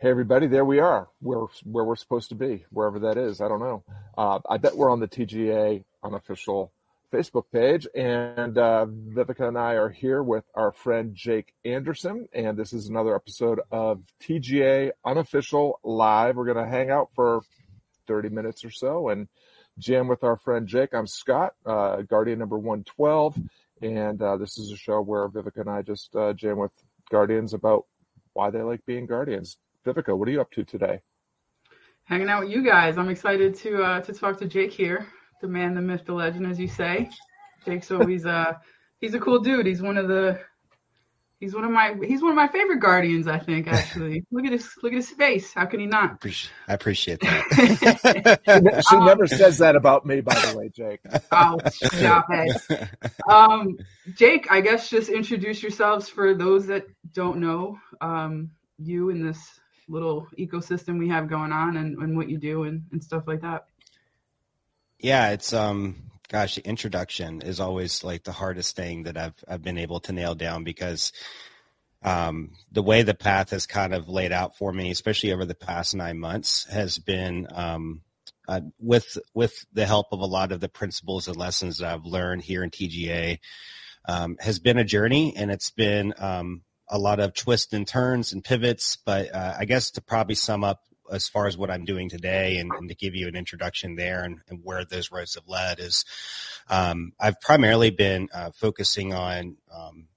Hey everybody, there we are. Where where we're supposed to be, wherever that is. I don't know. Uh, I bet we're on the TGA unofficial Facebook page, and uh, Viveka and I are here with our friend Jake Anderson, and this is another episode of TGA unofficial live. We're going to hang out for thirty minutes or so and jam with our friend Jake. I'm Scott, uh, Guardian number one twelve, and uh, this is a show where Viveka and I just uh, jam with Guardians about why they like being Guardians Vivica, what are you up to today? Hanging out with you guys. I'm excited to uh, to talk to Jake here, the man, the myth, the legend, as you say. Jake's always uh he's a cool dude. He's one of the he's one of my he's one of my favorite guardians. I think actually. look at his look at his face. How can he not? I appreciate that. she, um, never says that about me, by the way, Jake. Oh, stop it. Um, Jake, I guess just introduce yourselves for those that don't know um, you in this little ecosystem we have going on and, and what you do and, and stuff like that. Yeah, it's um gosh, the introduction is always like the hardest thing that I've I've been able to nail down because um, the way the path has kind of laid out for me, especially over the past nine months, has been um, uh, with with the help of a lot of the principles and lessons that I've learned here in TGA. Um, has been a journey, and it's been um, a lot of twists and turns and pivots. But uh, I guess to probably sum up as far as what I'm doing today and, and to give you an introduction there and, and, where those roads have led is um, I've primarily been uh, focusing on. Um,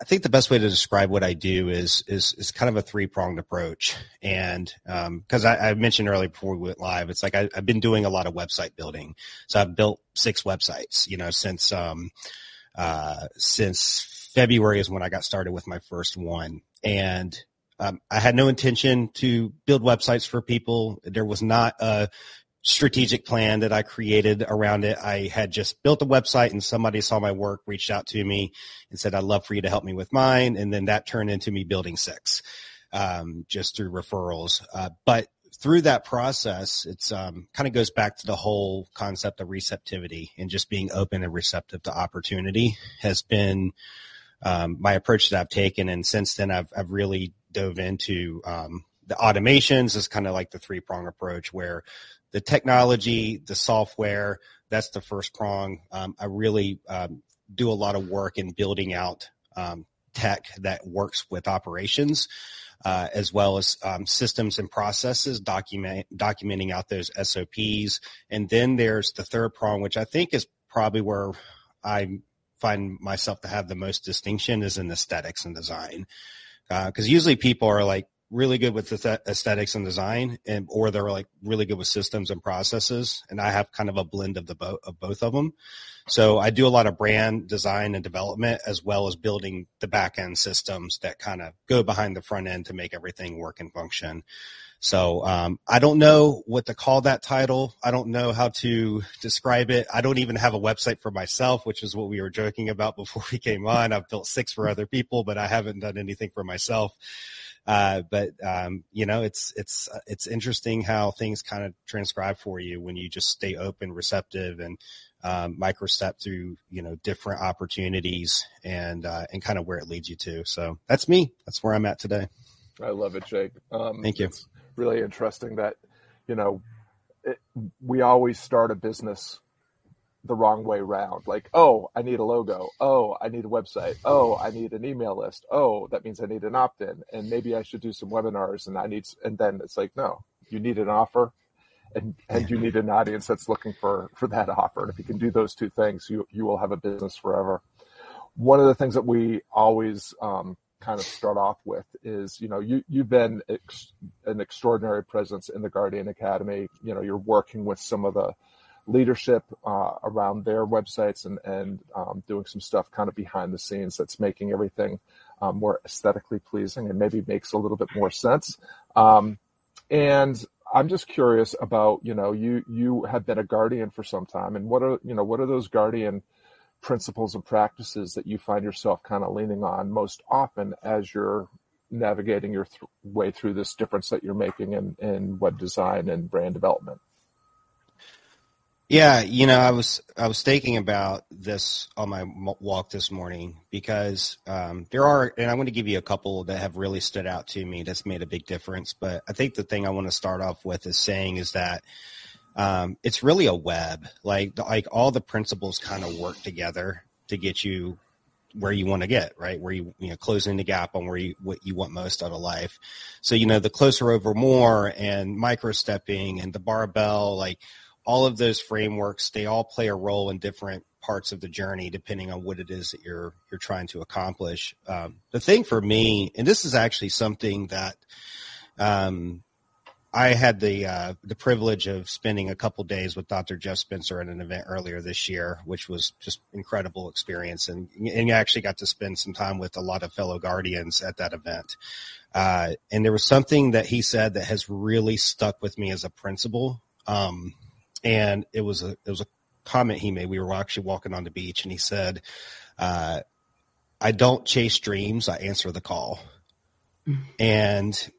I think the best way to describe what I do is is is kind of a three pronged approach, and because um, I, I, mentioned earlier before we went live, it's like I, have been doing a lot of website building. So I've built six websites, you know, since um, uh, since February is when I got started with my first one. And um, I had no intention to build websites for people. There was not a strategic plan that I created around it. I had just built a website and somebody saw my work, reached out to me and said, I'd love for you to help me with mine. And then that turned into me building six, um, just through referrals. Uh, but through that process, it's um, kind of goes back to the whole concept of receptivity and just being open and receptive to opportunity has been um, my approach that I've taken. And since then, I've, I've really dove into um, the automations is kind of like the three prong approach where the technology, the software, that's the first prong. Um, I really um, do a lot of work in building out um, tech that works with operations. Uh, as well as um, systems and processes, document documenting out those SOPs, and then there's the third prong, which I think is probably where I'm find myself to have the most distinction is in aesthetics and design. Because uh, usually people are like really good with aesthetics and design, and or they're like really good with systems and processes. And I have kind of a blend of the bo- of both of them. So I do a lot of brand design and development as well as building the back end systems that kind of go behind the front end to make everything work and function. So um, I don't know what to call that title. I don't know how to describe it. I don't even have a website for myself, which is what we were joking about before we came on. I've built six for other people, but I haven't done anything for myself. Uh, but um, you know, it's it's it's interesting how things kind of transcribe for you when you just stay open, receptive, and um, microstep through you know different opportunities and uh, and kind of where it leads you to. So that's me. That's where I'm at today. I love it, Jake. Um, Thank you really interesting that, you know, it, we always start a business the wrong way round. Like, oh, I need a logo. Oh, I need a website. Oh, I need an email list. Oh, that means I need an opt in. And maybe I should do some webinars and I need, and then it's like, no, you need an offer and, and you need an audience that's looking for, for that offer. And if you can do those two things, you, you will have a business forever. One of the things that we always um, kind of start off with is you know you you've been ex- an extraordinary presence in the Guardian Academy. You know you're working with some of the leadership uh, around their websites and and um, doing some stuff kind of behind the scenes that's making everything um, more aesthetically pleasing and maybe makes a little bit more sense. Um, and I'm just curious about you know you you have been a guardian for some time and what are you know what are those guardian principles and practices that you find yourself kind of leaning on most often as you're navigating your th- way through this difference that you're making in, in web design and brand development? Yeah, you know, I was I was thinking about this on my walk this morning because um, there are, and I'm going to give you a couple that have really stood out to me. That's made a big difference. But I think the thing I want to start off with is saying is that um, it's really a web. Like like all the principles kind of work together to get you where you want to get, right? Where you you know closing the gap on where you what you want most out of life. So you know the closer over more and micro stepping and the barbell, like all of those frameworks, they all play a role in different parts of the journey depending on what it is that you're you're trying to accomplish. Um, the thing for me, and this is actually something that um, I had the uh, the privilege of spending a couple days with Dr. Jeff Spencer at an event earlier this year, which was just incredible experience, and and actually got to spend some time with a lot of fellow guardians at that event. Uh, and there was something that he said that has really stuck with me as a principle. Um, and it was a it was a comment he made. We were actually walking on the beach, and he said, uh, "I don't chase dreams; I answer the call." Mm. And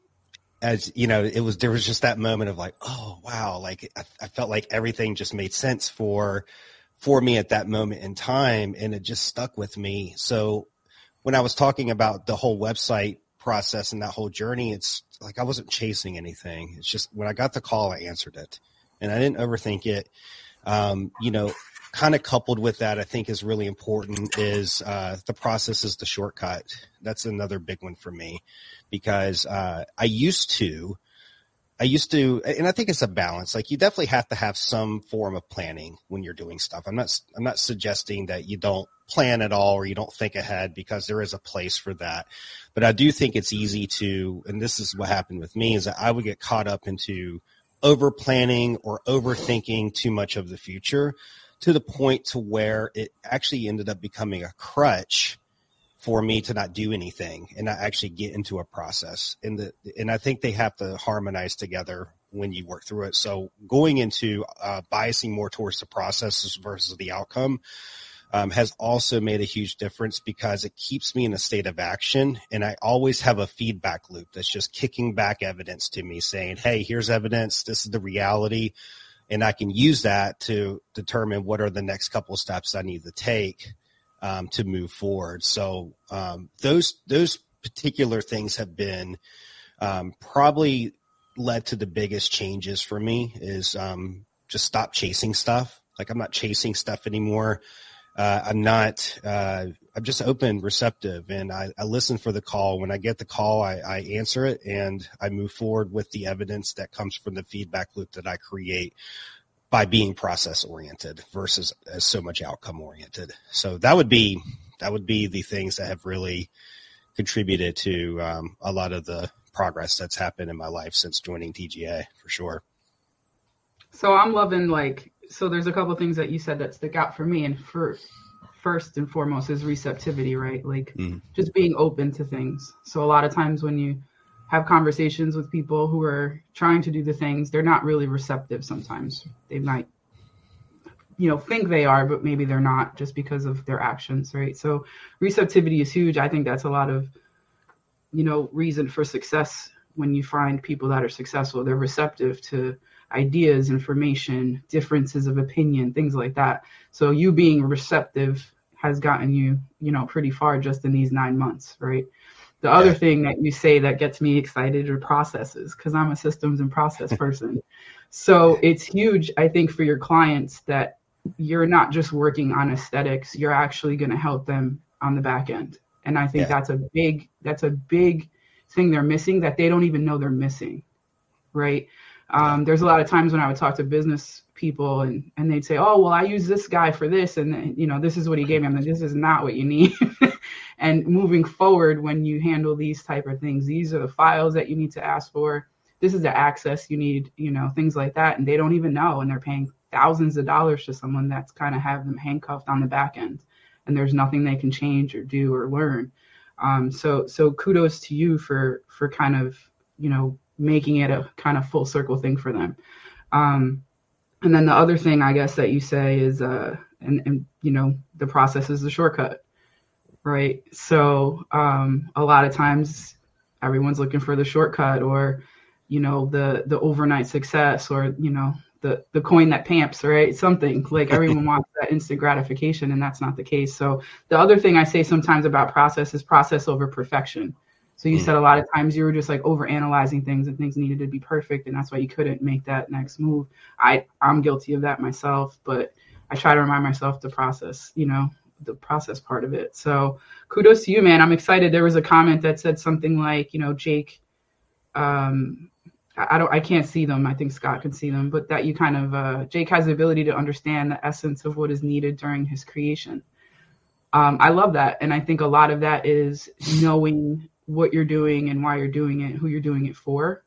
as you know, it was there was just that moment of like, oh wow, like I, I felt like everything just made sense for for me at that moment in time, and it just stuck with me. So when I was talking about the whole website process and that whole journey, it's like I wasn't chasing anything. It's just when I got the call, I answered it and I didn't overthink it. Um, you know, kind of coupled with that, I think is really important is uh, the process is the shortcut. That's another big one for me because uh, I used to. I used to, and I think it's a balance. Like you definitely have to have some form of planning when you're doing stuff. I'm not, I'm not suggesting that you don't plan at all or you don't think ahead because there is a place for that. But I do think it's easy to, and this is what happened with me is that I would get caught up into over planning or overthinking too much of the future to the point to where it actually ended up becoming a crutch for me to not do anything and not actually get into a process. And the and I think they have to harmonize together when you work through it. So going into uh, biasing more towards the processes versus the outcome um, has also made a huge difference because it keeps me in a state of action. And I always have a feedback loop that's just kicking back evidence to me saying, Hey, here's evidence. This is the reality. And I can use that to determine what are the next couple of steps I need to take um, to move forward. So um, those those particular things have been um, probably led to the biggest changes for me is um, just stop chasing stuff. Like I'm not chasing stuff anymore uh, I'm not, uh, I'm just open, receptive, and I, I, listen for the call. When I get the call, I, I, answer it and I move forward with the evidence that comes from the feedback loop that I create by being process oriented versus as so much outcome oriented. So that would be, that would be the things that have really contributed to um, a lot of the progress that's happened in my life since joining TGA for sure. So I'm loving like so there's a couple things that you said that stick out for me and for first and foremost is receptivity right? Like mm. just being open to things. So a lot of times when you have conversations with people who are trying to do the things they're not really receptive sometimes. They might you know think they are but maybe they're not just because of their actions right? So receptivity is huge. I think that's a lot of you know reason for success when you find people that are successful. They're receptive to ideas, information, differences of opinion, things like that. So you being receptive has gotten you, you know, pretty far just in these nine months, right? The other thing that you say that gets me excited are processes because I'm a systems and process person. so it's huge, I think, for your clients that you're not just working on aesthetics, you're actually going to help them on the back end. And I think yeah. that's a big that's a big thing they're missing that they don't even know they're missing. Right? Um, there's a lot of times when I would talk to business people and, and they'd say, oh, well, I use this guy for this. And, you know, this is what he gave me. I'm like, this is not what you need. and moving forward, when you handle these type of things, these are the files that you need to ask for. This is the access you need, you know, things like that. And they don't even know. And they're paying thousands of dollars to someone that's kind of have them handcuffed on the back end. And there's nothing they can change or do or learn. Um, so, so kudos to you for, for kind of, you know, making it a kind of full circle thing for them. Um, and then the other thing I guess that you say is, uh, and, and you know, the process is the shortcut, right? So um, a lot of times everyone's looking for the shortcut or, you know, the the overnight success or you know the the coin that pamps, right? Something like everyone wants that instant gratification, and that's not the case. So the other thing I say sometimes about process is process over perfection. So you mm. said a lot of times you were just like over analyzing things and things needed to be perfect, and that's why you couldn't make that next move. I I'm guilty of that myself, but I try to remind myself to process, you know, the process part of it. So kudos to you, man. I'm excited. There was a comment that said something like, you know, Jake, um, I don't, I can't see them. I think Scott can see them, but that you kind of, uh, Jake has the ability to understand the essence of what is needed during his creation. Um, I love that, and I think a lot of that is knowing what you're doing and why you're doing it, who you're doing it for.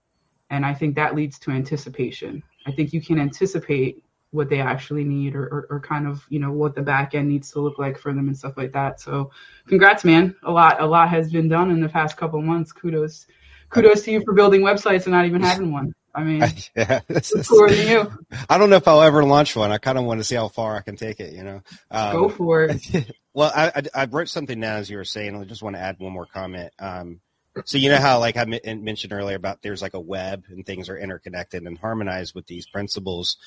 And I think that leads to anticipation. I think you can anticipate what they actually need or, or, or, kind of, you know, what the back end needs to look like for them and stuff like that. So congrats, man. A lot, a lot has been done in the past couple months. Kudos, kudos to you for building websites and not even having one. I mean, yeah, cooler than you. I don't know if I'll ever launch one. I kind of want to see how far I can take it, you know? Um, Go for it. Well, I, I, I, wrote something down as you were saying. I just want to add one more comment. Um, so you know how, like I mentioned earlier, about there's like a web and things are interconnected and harmonized with these principles.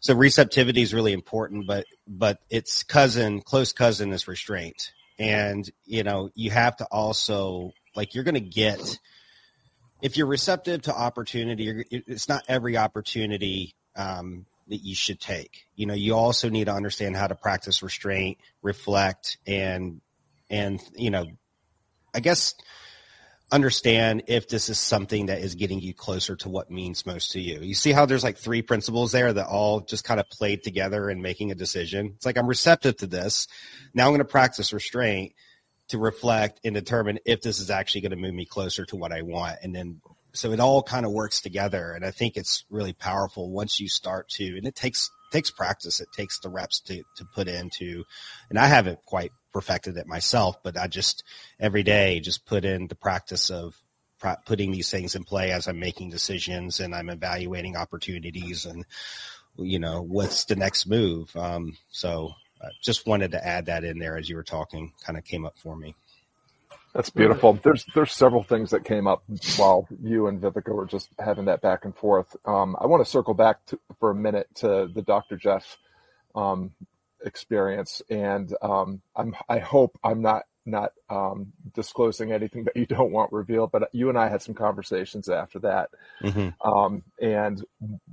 So receptivity is really important, but but its cousin, close cousin, is restraint. And you know, you have to also like you're going to get if you're receptive to opportunity. It's not every opportunity um, that you should take. You know, you also need to understand how to practice restraint, reflect, and and you know, I guess understand if this is something that is getting you closer to what means most to you. You see how there's like three principles there that all just kind of played together in making a decision. It's like I'm receptive to this. Now I'm going to practice restraint to reflect and determine if this is actually going to move me closer to what I want. And then so it all kind of works together and i think it's really powerful once you start to and it takes takes practice it takes the reps to to put into and i haven't quite perfected it myself but i just every day just put in the practice of putting these things in play as i'm making decisions and i'm evaluating opportunities and you know what's the next move um, so I just wanted to add that in there as you were talking kind of came up for me that's beautiful. There's there's several things that came up while you and Vivica were just having that back and forth. Um, I want to circle back to, for a minute to the Dr. Jeff um, experience, and um, I'm I hope I'm not not um, disclosing anything that you don't want revealed. But you and I had some conversations after that, mm-hmm. Um, and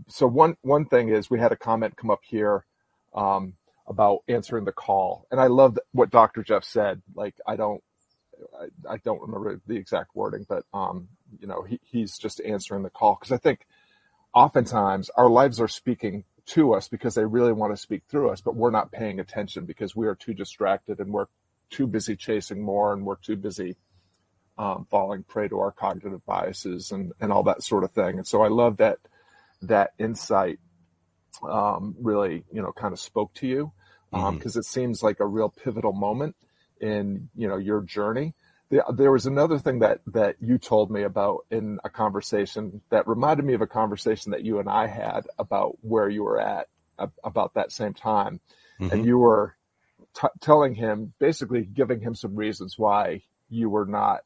so one one thing is we had a comment come up here um, about answering the call, and I love what Dr. Jeff said. Like I don't I, I, don't remember the exact wording, but um, you know, he, he's just answering the call because I think oftentimes our lives are speaking to us because they really want to speak through us, but we're not paying attention because we are too distracted and we're too busy chasing more and we're too busy um, falling prey to our cognitive biases and, and all that sort of thing. And so I love that that insight um, really, you know, kind of spoke to you because um, mm-hmm. it seems like a real pivotal moment in you know your journey. there was another thing that that you told me about in a conversation that reminded me of a conversation that you and I had about where you were at about that same time, mm-hmm. and you were t- telling him basically giving him some reasons why you were not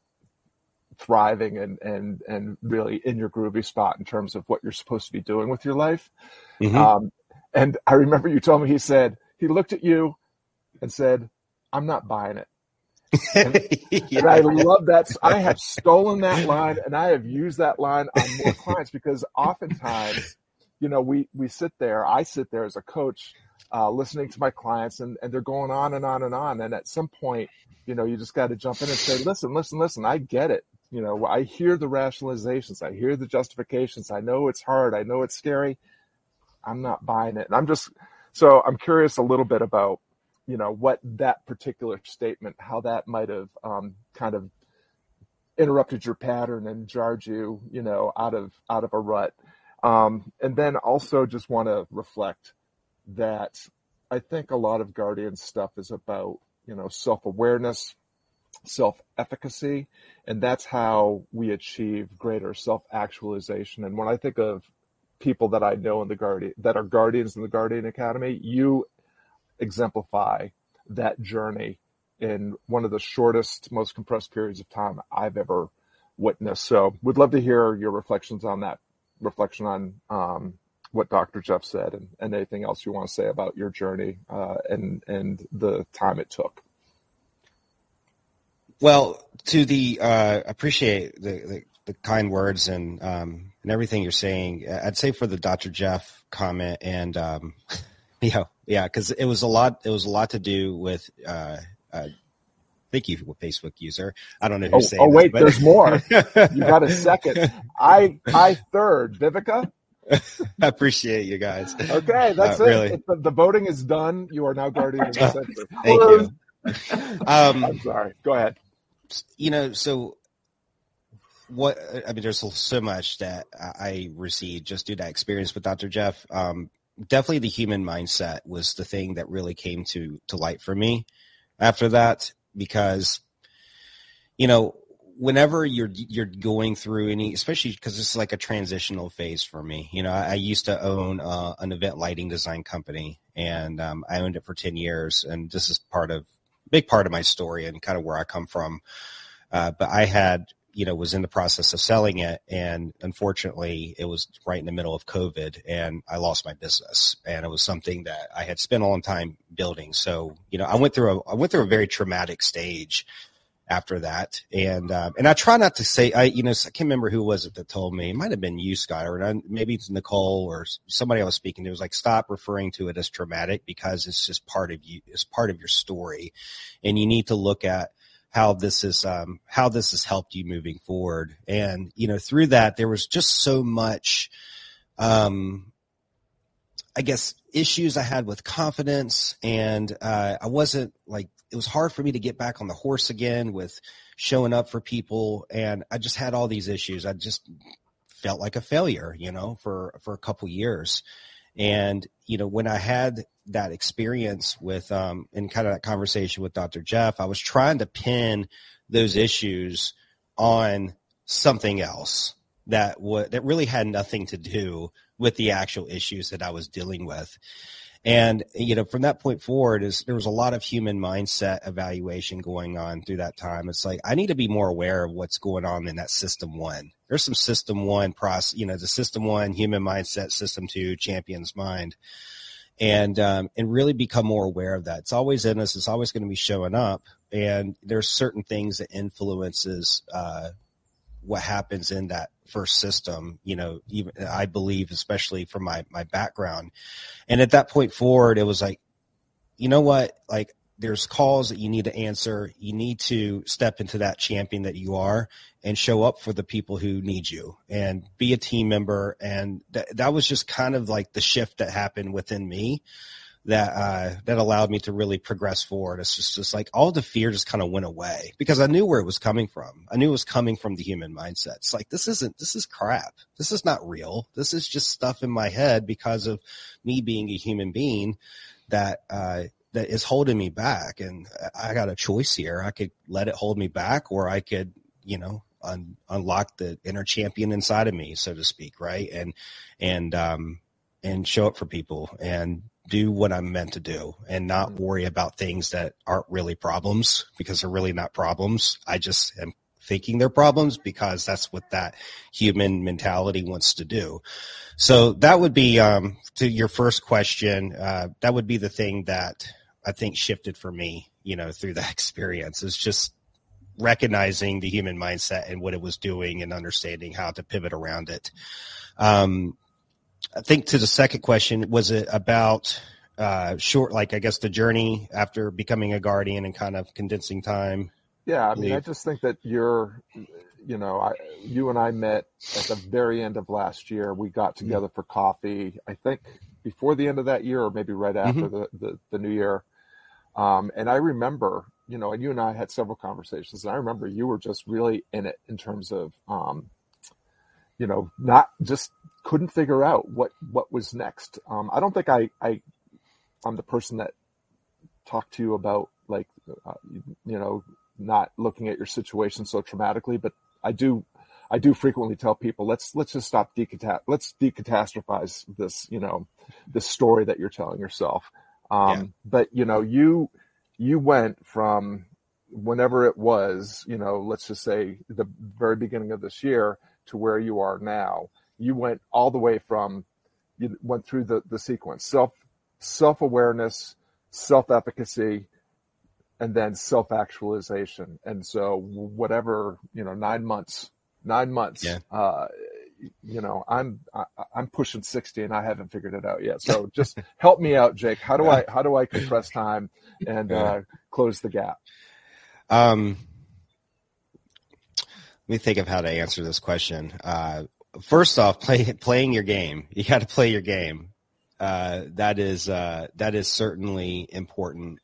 thriving and and and really in your groovy spot in terms of what you're supposed to be doing with your life. Mm-hmm. Um, and I remember you told me he said he looked at you and said, I'm not buying it. And, yeah. and, I love that. I have stolen that line and I have used that line on more clients because oftentimes, you know, we, we sit there, I sit there as a coach, uh, listening to my clients and, and they're going on and on and on. And at some point, you know, you just got to jump in and say, listen, listen, listen, I get it. You know, I hear the rationalizations. I hear the justifications. I know it's hard. I know it's scary. I'm not buying it. And I'm just, so I'm curious a little bit about you know what that particular statement how that might have um, kind of interrupted your pattern and jarred you you know out of out of a rut. Um, and then also just want to reflect that i think a lot of guardian stuff is about you know self-awareness self-efficacy and that's how we achieve greater self-actualization. And when i think of people that i know in the guardian that are guardians in the guardian academy you exemplify that journey in one of the shortest, most compressed periods of time I've ever witnessed. So, we'd love to hear your reflections on that reflection on um, what Dr. Jeff said and, and anything else you want to say about your journey uh, and and the time it took. Well, to the uh, appreciate the, the, the kind words and um, and everything you're saying. I'd say for the Dr. Jeff comment and um, yeah, yeah, because it was a lot. It was a lot to do with. Uh, uh, thank you, Facebook user. I don't know who's oh, saying. Oh wait, this, there's more. you got a second. I I third. Vivica. I appreciate you guys. Okay, that's Uh, it. really. The, the voting is done. You are now guardian of the century. Thank you. Um, I'm sorry. Go ahead. you know, so what? I mean, there's so much that I received just due to that experience with Dr. Jeff. Um, definitely, the human mindset was the thing that really came to to light for me after that because you know whenever you're you're going through any especially because this is like a transitional phase for me you know i, I used to own uh, an event lighting design company and um, i owned it for 10 years and this is part of big part of my story and kind of where i come from uh, but i had you know was in the process of selling it and unfortunately it was right in the middle of covid and i lost my business and it was something that i had spent a long time building. So you know i went through a i went through a very traumatic stage after that and um, and i try not to say i you know i can't remember who was it that told me. It might have been you scott or maybe it's nicole or somebody i was speaking to. Was like stop referring to it as traumatic because it's just part of you it's part of your story and you need to look at how this is um, how this has helped you moving forward. And you know through that there was just so much um i guess issues i had with confidence. And uh, i wasn't like it was hard for me to get back on the horse again with showing up for people. And i just had all these issues. I just felt like a failure you know for for a couple years. And you know when i had that experience with um in kind of that conversation with dr jeff i was trying to pin those issues on something else that would that really had nothing to do with the actual issues that i was dealing with. And you know from that point forward is there was a lot of human mindset evaluation going on through that time. It's like i need to be more aware of what's going on in that system one. There's some system one process you know the system one human mindset system two champions mind and um, and really become more aware of that. It's always in us. It's always going to be showing up and there's certain things that influences uh, what happens in that first system you know even i believe especially from my my background. And at that point forward it was like you know what? Like there's calls that you need to answer you need to step into that champion that you are and show up for the people who need you and be a team member and that that was just kind of like the shift that happened within me that uh, that allowed me to really progress forward. It's just, just like all the fear just kind of went away because I knew where it was coming from. I knew it was coming from the human mindset. It's like this isn't this is crap. This is not real. This is just stuff in my head because of me being a human being that uh, that is holding me back. And I got a choice here. I could let it hold me back, or I could, you know, un- unlock the inner champion inside of me, so to speak, right? And and um and show up for people and do what I'm meant to do and not worry about things that aren't really problems because they're really not problems. I just am thinking they're problems because that's what that human mentality wants to do. So that would be um, to your first question. Uh, that would be the thing that I think shifted for me, you know, through that experience is just recognizing the human mindset and what it was doing and understanding how to pivot around it. Um, I think to the second question, was it about uh, short, like I guess the journey after becoming a guardian and kind of condensing time? Yeah, I mean, I just think that you're, you know, I, you and I met at the very end of last year. We got together for coffee. I think before the end of that year, or maybe right after the, the the new year. Um, and I remember, you know, and you and I had several conversations, and I remember you were just really in it in terms of, um, you know, not just couldn't figure out what what was next. Um, I don't think I I I'm the person that talked to you about like uh, you know not looking at your situation so traumatically, but I do I do frequently tell people let's let's just stop decata- let's decatastrophize this you know this story that you're telling yourself. Um, Yeah. But you know you you went from whenever it was you know let's just say the very beginning of this year to where you are now. You went all the way from you went through the, the sequence self self awareness, self efficacy, and then self actualization. And so, whatever you know, nine months, nine months. Yeah. Uh, you know, I'm I, I'm pushing sixty and I haven't figured it out yet. So just help me out, Jake. How do I how do I compress time and uh, close the gap? Um, let me think of how to answer this question. Uh, first off, play, playing your game. You got to play your game. Uh, that is uh, that is certainly important.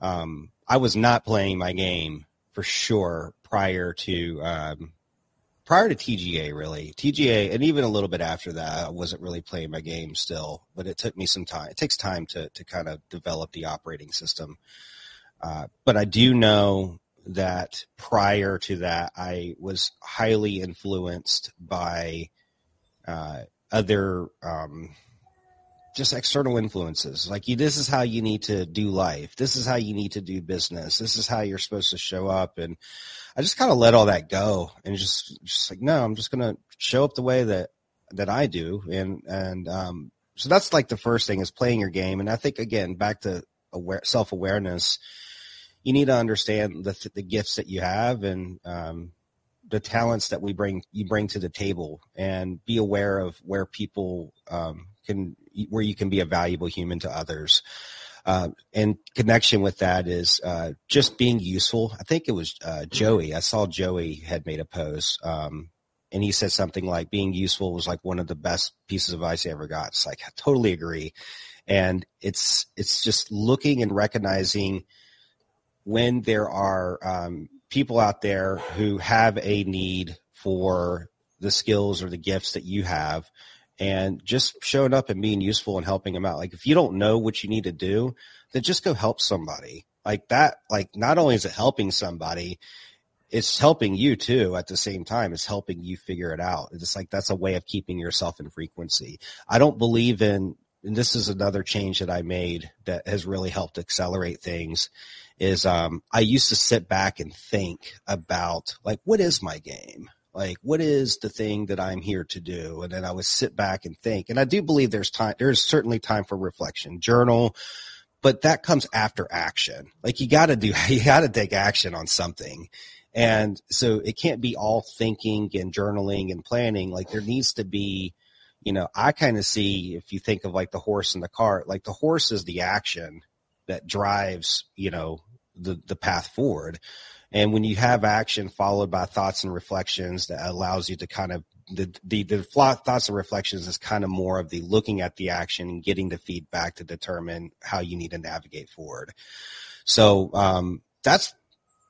Um, I was not playing my game for sure prior to um, prior to TGA. Really, TGA, and even a little bit after that, I wasn't really playing my game still. But it took me some time. It takes time to to kind of develop the operating system. Uh, but I do know that prior to that, I was highly influenced by uh, other um, just external influences. Like, you, this is how you need to do life. This is how you need to do business. This is how you're supposed to show up. And I just kind of let all that go and just, just like, no, I'm just going to show up the way that, that I do. And, and, um, so that's like the first thing is playing your game. And I think again, back to aware, self awareness, you need to understand the, the gifts that you have and, um, the talents that we bring you bring to the table and be aware of where people um, can where you can be a valuable human to others. Uh, and connection with that is uh, just being useful. I think it was uh, joey. I saw joey had made a post um, and he said something like being useful was like one of the best pieces of advice i ever got. It's like i totally agree. And it's it's just looking and recognizing when there are um, people out there who have a need for the skills or the gifts that you have and just showing up and being useful and helping them out. Like if you don't know what you need to do, then just go help somebody. Like that, like not only is it helping somebody, it's helping you too at the same time. It's helping you figure it out. It's like that's a way of keeping yourself in frequency. I don't believe in and this is another change that I made that has really helped accelerate things is um, I used to sit back and think about like what is my game? Like what is the thing that I'm here to do? And then I would sit back and think. And I do believe there's time there's certainly time for reflection, journal, but that comes after action. Like you got to do you got to take action on something. And so it can't be all thinking and journaling and planning. Like there needs to be you know, I kind of see if you think of like the horse and the cart, like the horse is the action that drives, you know, the the path forward. And when you have action followed by thoughts and reflections, that allows you to kind of the the, the thoughts and reflections is kind of more of the looking at the action and getting the feedback to determine how you need to navigate forward. So um, that's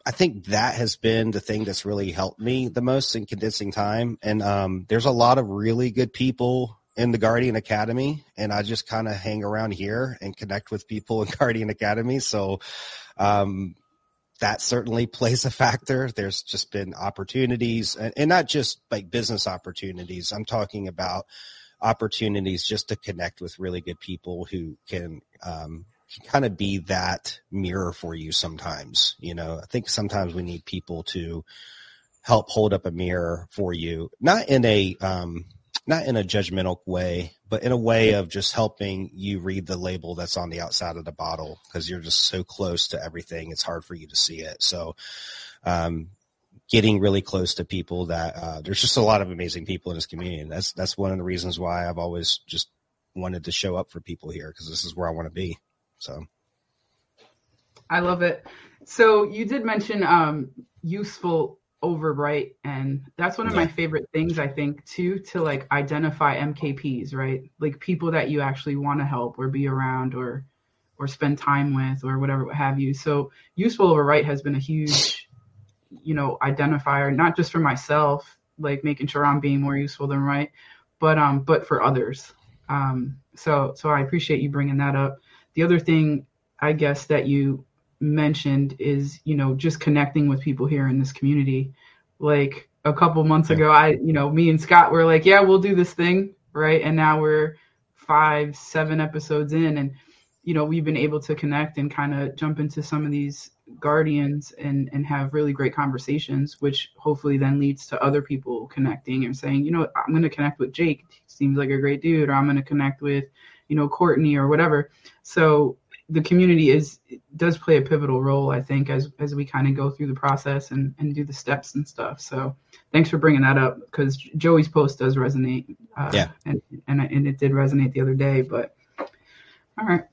I think that has been the thing that's really helped me the most in condensing time. And um, there's a lot of really good people in the Guardian Academy, and I just kind of hang around here and connect with people in Guardian Academy. So um, that certainly plays a factor. There's just been opportunities, and, and not just like business opportunities. I'm talking about opportunities just to connect with really good people who can um, kind of be that mirror for you sometimes. You know, I think sometimes we need people to help hold up a mirror for you, not in a um, not in a judgmental way, but in a way of just helping you read the label that's on the outside of the bottle because you're just so close to everything. It's hard for you to see it. So, um, getting really close to people that uh, there's just a lot of amazing people in this community. And that's that's one of the reasons why I've always just wanted to show up for people here because this is where I want to be. So I love it. So you did mention um, useful over right, and that's one of yeah. my favorite things I think too to like identify MKPs, right? Like people that you actually want to help or be around or or spend time with or whatever what have you. So useful over right has been a huge, you know, identifier not just for myself, like making sure I'm being more useful than right, but um, but for others. Um, so so I appreciate you bringing that up. The other thing, I guess, that you mentioned is, you know, just connecting with people here in this community. Like a couple months ago, I, you know, me and Scott were like, yeah, we'll do this thing. Right. And now we're five, seven episodes in and, you know, we've been able to connect and kind of jump into some of these guardians and and have really great conversations which hopefully then leads to other people connecting and saying you know i'm going to connect with jake he seems like a great dude or i'm going to connect with you know courtney or whatever so the community is does play a pivotal role i think as as we kind of go through the process and and do the steps and stuff so thanks for bringing that up because joey's post does resonate uh, yeah and, and and it did resonate the other day but all right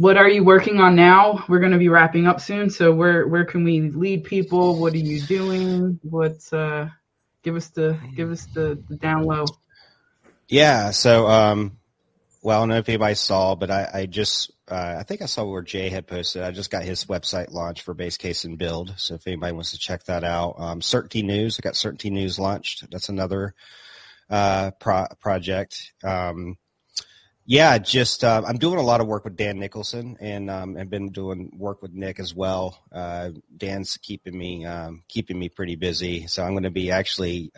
what are you working on now? We're going to be wrapping up soon. So where where can we lead people? What are you doing? What's uh give us the give us the, the down low. Yeah. So um well, I don't know if anybody saw, but I, I just uh, I think I saw where Jay had posted. I just got his website launched for Base Case and Build. So if anybody wants to check that out, um, Certainty News. I got Certainty News launched. That's another uh, pro- project. Um, yeah, just uh, I'm doing a lot of work with Dan Nicholson, and um, I've been doing work with Nick as well. Uh, Dan's keeping me um, keeping me pretty busy, so I'm going to be actually.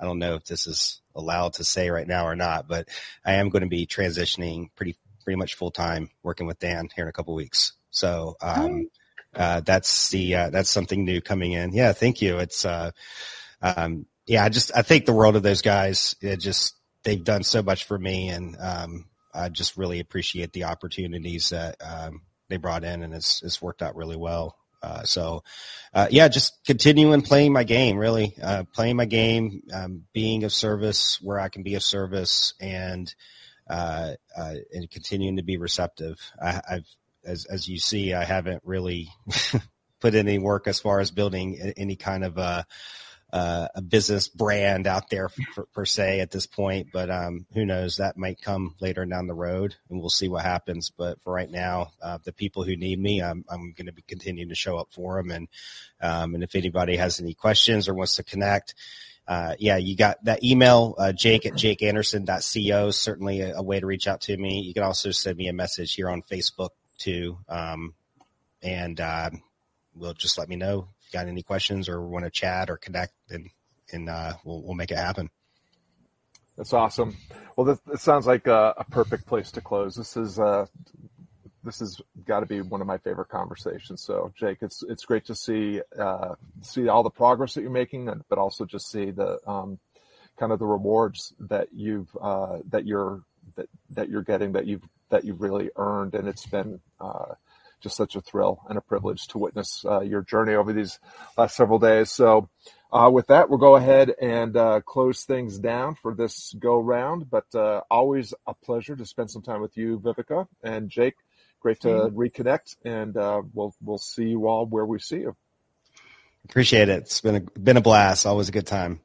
I don't know if this is allowed to say right now or not, but I am going to be transitioning pretty pretty much full time working with Dan here in a couple weeks. So um, uh, that's the uh, that's something new coming in. Yeah, thank you. It's uh, um, yeah, I just I think the world of those guys. It just they've done so much for me, and um, I just really appreciate the opportunities that um, they brought in, and it's it's worked out really well. Uh, so, uh, yeah, just continuing playing my game, really uh, playing my game, um, being of service where I can be of service, and uh, uh, and continuing to be receptive. I, have as as you see, I haven't really put any work as far as building any kind of uh, uh, a business brand out there for, per se at this point, but um, who knows? That might come later down the road, and we'll see what happens. But for right now, uh, the people who need me, I'm, I'm going to be continuing to show up for them. And um, and if anybody has any questions or wants to connect, uh, yeah, you got that email, uh, jake at jakeanderson.co. Certainly a, a, way to reach out to me. You can also send me a message here on Facebook too. Um, and will just let me know if you got any questions or want to chat or connect, and and uh, we'll we'll make it happen. That's awesome. Well, this, this sounds like a, a, perfect place to close. This is uh, this has got to be one of my favorite conversations. So, Jake, it's it's great to see uh, see all the progress that you're making, but also just see the um, kind of the rewards that you've uh, that you're that, that you're getting that you've that you've really earned, and it's been uh, just such a thrill and a privilege to witness uh, your journey over these last several days. So, uh, with that, we'll go ahead and uh, close things down for this go round. But uh, always a pleasure to spend some time with you, Vivica and Jake. Great to mm-hmm. reconnect, and uh, we'll we'll see you all where we see you. Appreciate it. It's been a been a blast. Always a good time.